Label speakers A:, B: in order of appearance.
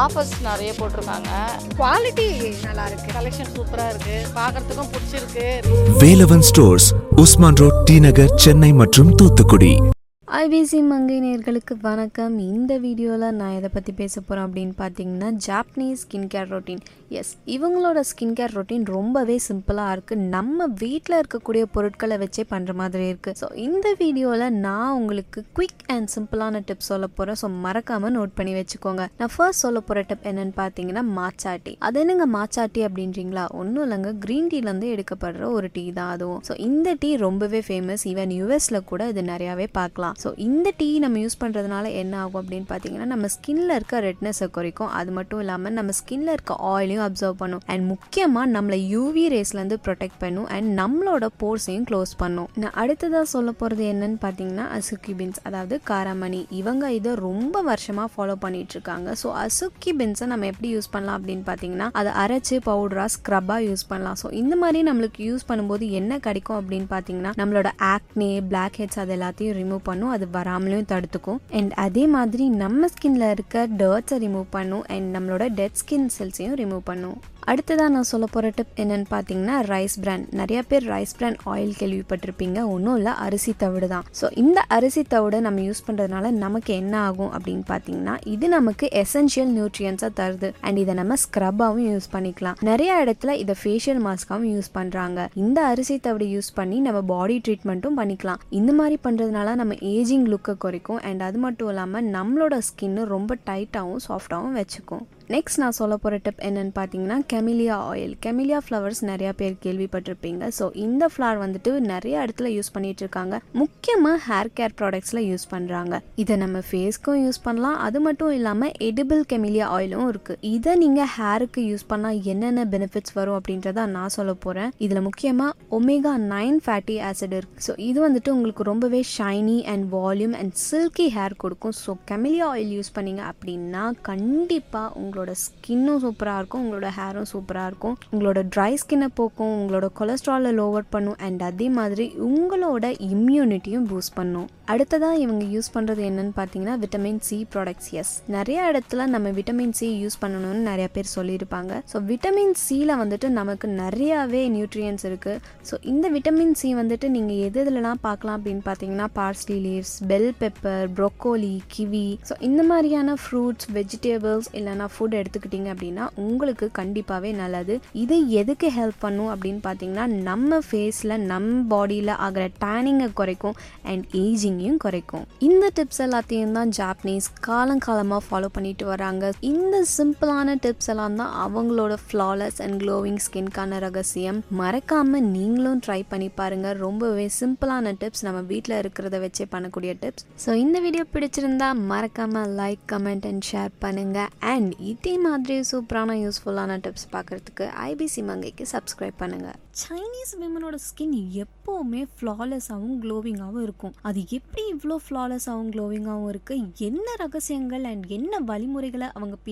A: Offers நிறைய போட்டிருக்காங்க.
B: Quality நல்லா இருக்கு
A: கலெக்ஷன் சூப்பராக இருக்குது பார்க்குறதுக்கும் பிடிச்சிருக்கு.
C: Velavan stores Usman road T Nagar Chennai மற்றும் தூத்துக்குடி.
D: ஐபிசி மங்கை நேர்களுக்கு வணக்கம். இந்த வீடியோவில் நான் எதை பற்றி பேச போகிறேன் அப்படின்னு பார்த்தீங்கன்னா Japanese skin care routine S இவங்களோட ஸ்கின் கேர் ரொட்டீன் ரொம்பவே சிம்பிளாக இருக்குது நம்ம வீட்டில் இருக்கக்கூடிய பொருட்களை வச்சே பண்ணுற மாதிரி இருக்குது ஸோ இந்த வீடியோவில் நான் உங்களுக்கு குயிக் அண்ட் சிம்பிளான டிப்ஸ் சொல்ல போகிறேன் ஸோ மறக்காமல் நோட் பண்ணி வச்சுக்கோங்க. நான் ஃபர்ஸ்ட் சொல்ல போகிற டிப் என்னன்னு பார்த்தீங்கன்னா மாச்சா டீ அது என்னங்க மாச்சா டீ அப்படின்றீங்களா? ஒன்றும் இல்லைங்க. க்ரீன் டீலேருந்து எடுக்கப்படுற ஒரு டீ தான் அதுவும். ஸோ இந்த டீ ரொம்பவே ஃபேமஸ் ஈவன் யூஎஸில் கூட இது நிறையாவே பார்க்கலாம். ஸோ இந்த டீ நம்ம யூஸ் பண்ணுறதுனால என்ன ஆகும் அப்படின்னு பார்த்தீங்கன்னா நம்ம ஸ்கின்ல இருக்க ரெட்னஸை குறைக்கும். அது மட்டும் இல்லாமல் நம்ம ஸ்கின்ல இருக்க ஆயிலையும் அப்சர்வ் பண்ணும். அண்ட் முக்கியமாக நம்மளை யூவி ரேஸ்லேருந்து ப்ரொடெக்ட் பண்ணும். அண்ட் நம்மளோட போர்ஸையும் க்ளோஸ் பண்ணும். நான் அடுத்ததாக சொல்ல போகிறது என்னன்னு பார்த்தீங்கன்னா அசுக்கி பின்ஸ் அதாவது காராமணி இவங்க இதை ரொம்ப வருஷமாக ஃபாலோ பண்ணிட்டு இருக்காங்க. ஸோ அசுக்கி பின்ஸை நம்ம எப்படி யூஸ் பண்ணலாம் அப்படின்னு பார்த்தீங்கன்னா அதை அரைச்சு பவுடரா ஸ்க்ரப்பாக யூஸ் பண்ணலாம். ஸோ இந்த மாதிரி நம்மளுக்கு யூஸ் பண்ணும்போது என்ன கிடைக்கும் அப்படின்னு பார்த்தீங்கன்னா நம்மளோட ஆக்னே பிளாக் ஹெட்ஸ் அது எல்லாத்தையும் ரிமூவ் பண்ணும். அது வராமலையும் தடுத்துக்கும். அண்ட் அதே மாதிரி நம்ம ஸ்கின்ல இருக்க டர்ட்ஸை ரிமூவ் பண்ணும். அண்ட் நம்மளோட டெட் ஸ்கின் செல்ஸையும் ரிமூவ் பண்ணும். அடுத்ததாக நான் சொல்ல போகிற டிப் என்னென்னு பார்த்தீங்கன்னா ரைஸ் பிராண்ட் நிறைய பேர் ரைஸ் பிராண்ட் ஆயில் கேள்விப்பட்டிருப்பீங்க. ஒன்றும் இல்லை அரிசி தவிடு தான். ஸோ இந்த அரிசி தவிடு நம்ம யூஸ் பண்ணுறதுனால நமக்கு என்ன ஆகும் அப்படின்னு பார்த்தீங்கன்னா இது நமக்கு எசென்ஷியல் நியூட்ரியன்ஸாக தருது. அண்ட் இதை நம்ம ஸ்க்ரப்பாகவும் யூஸ் பண்ணிக்கலாம். நிறைய இடத்துல இதை ஃபேஷியல் மாஸ்க்காகவும் யூஸ் பண்ணுறாங்க இந்த அரிசி தவிடு யூஸ் பண்ணி நம்ம பாடி ட்ரீட்மெண்ட்டும் பண்ணிக்கலாம். இந்த மாதிரி பண்ணுறதுனால நம்ம ஏஜிங் லுக்கை குறைக்கும். அண்ட் அது மட்டும் இல்லாமல் நம்மளோட ஸ்கின்னு ரொம்ப டைட்டாகவும் சாஃப்டாகவும் வச்சுக்கும். நெக்ஸ்ட் நான் சொல்ல போகிற டிப் என்னன்னு பார்த்தீங்கன்னா கெமிலியா ஆயில் கெமிலியா ஃப்ளவர்ஸ் நிறையா பேர் கேள்விப்பட்டிருப்பீங்க. ஸோ இந்த ஃப்ளவர் வந்துட்டு நிறைய இடத்துல யூஸ் பண்ணிட்டு இருக்காங்க முக்கியமாக ஹேர் கேர் ப்ராடக்ட்ஸில் யூஸ் பண்ணுறாங்க இதை நம்ம ஃபேஸ்க்கும் யூஸ் பண்ணலாம். அது மட்டும் இல்லாமல் எடிபிள் கெமிலியா ஆயிலும் இருக்குது இதை நீங்கள் ஹேருக்கு யூஸ் பண்ணால் என்னென்ன பெனிஃபிட்ஸ் வரும் அப்படின்றத நான் சொல்ல போகிறேன் இதில் முக்கியமாக ஒமேகா நைன் ஃபேட்டி ஆசிட் இருக்குது ஸோ இது வந்துட்டு உங்களுக்கு ரொம்பவே shiny and volume and silky hair கொடுக்கும். ஸோ கெமிலியா ஆயில் யூஸ் பண்ணீங்க அப்படின்னா கண்டிப்பாக உங்களோட ஸ்கின்னும் சூப்பராக இருக்கும். உங்களோட ஹேரும் சூப்பராக இருக்கும். உங்களோட ட்ரை ஸ்கின்னை போக்கும் உங்களோட கொலஸ்ட்ராலை லோவர் பண்ணும் அண்ட் அதே மாதிரி உங்களோட இம்யூனிட்டியும் பூஸ்ட் பண்ணும். அடுத்ததாக இவங்க யூஸ் பண்ணுறது என்னன்னு பார்த்தீங்கன்னா விட்டமின் சி ப்ராடக்ட்ஸ் எஸ் நிறைய இடத்துல நம்ம விட்டமின் சி யூஸ் பண்ணணும்னு நிறைய பேர் சொல்லியிருப்பாங்க. ஸோ விட்டமின் சியில் வந்துட்டு நமக்கு நிறையாவே நியூட்ரியன்ஸ் இருக்குது ஸோ இந்த விட்டமின் சி வந்துட்டு நீங்கள் எது எதுலலாம் பார்க்கலாம் அப்படின்னு பார்த்தீங்கன்னா parsley leaves bell pepper broccoli kiwi so இந்த மாதிரியான ஃப்ரூட்ஸ் வெஜிடேபிள்ஸ் இல்லைனா ஃபுட் எடுத்துக்கிட்டீங்க அப்படின்னா உங்களுக்கு கண்டிப்பாக கண்டிப்பாகவே நல்லது. இது எதுக்கு ஹெல்ப் பண்ணும் அப்படின்னு பார்த்தீங்கன்னா நம்ம ஃபேஸில் நம்ம பாடியில் ஆகிற டேனிங்கை குறைக்கும் அண்ட் ஏஜிங்கையும் குறைக்கும். இந்த டிப்ஸ் எல்லாத்தையும் தான் ஜாப்பனீஸ் காலங்காலமாக ஃபாலோ பண்ணிட்டு வராங்க. இந்த சிம்பிளான டிப்ஸ் எல்லாம் தான் அவங்களோட ஃப்ளாலஸ் அண்ட் க்ளோவிங் ஸ்கின்கான ரகசியம். மறக்காமல் நீங்களும் ட்ரை பண்ணி பாருங்கள் ரொம்பவே சிம்பிளான டிப்ஸ் நம்ம வீட்டில் இருக்கிறத வச்சே பண்ணக்கூடிய டிப்ஸ் ஸோ இந்த வீடியோ பிடிச்சிருந்தா மறக்காமல் லைக் கமெண்ட் அண்ட் ஷேர் பண்ணுங்கள் அண்ட் இதே மாதிரி சூப்பரான யூஸ்ஃபுல்லான டிப்ஸ் பார்க்கறதுக்கு ஐபிசி மங்கைக்கு சப்ஸ்கிரைப் பண்ணுங்க. சைனீஸ் விமனோட ஸ்கின் எப்போவுமே ஃப்ளாலெஸ்ஸாகவும் க்ளோவிங்காகவும் இருக்கும். அது எப்படி இவ்வளோ ஃப்ளாலெஸ்ஸாகவும் க்ளோவிங்காகவும் இருக்கு? என்ன ரகசியங்கள் அண்ட் என்ன வழிமுறைகளை அவங்க பின்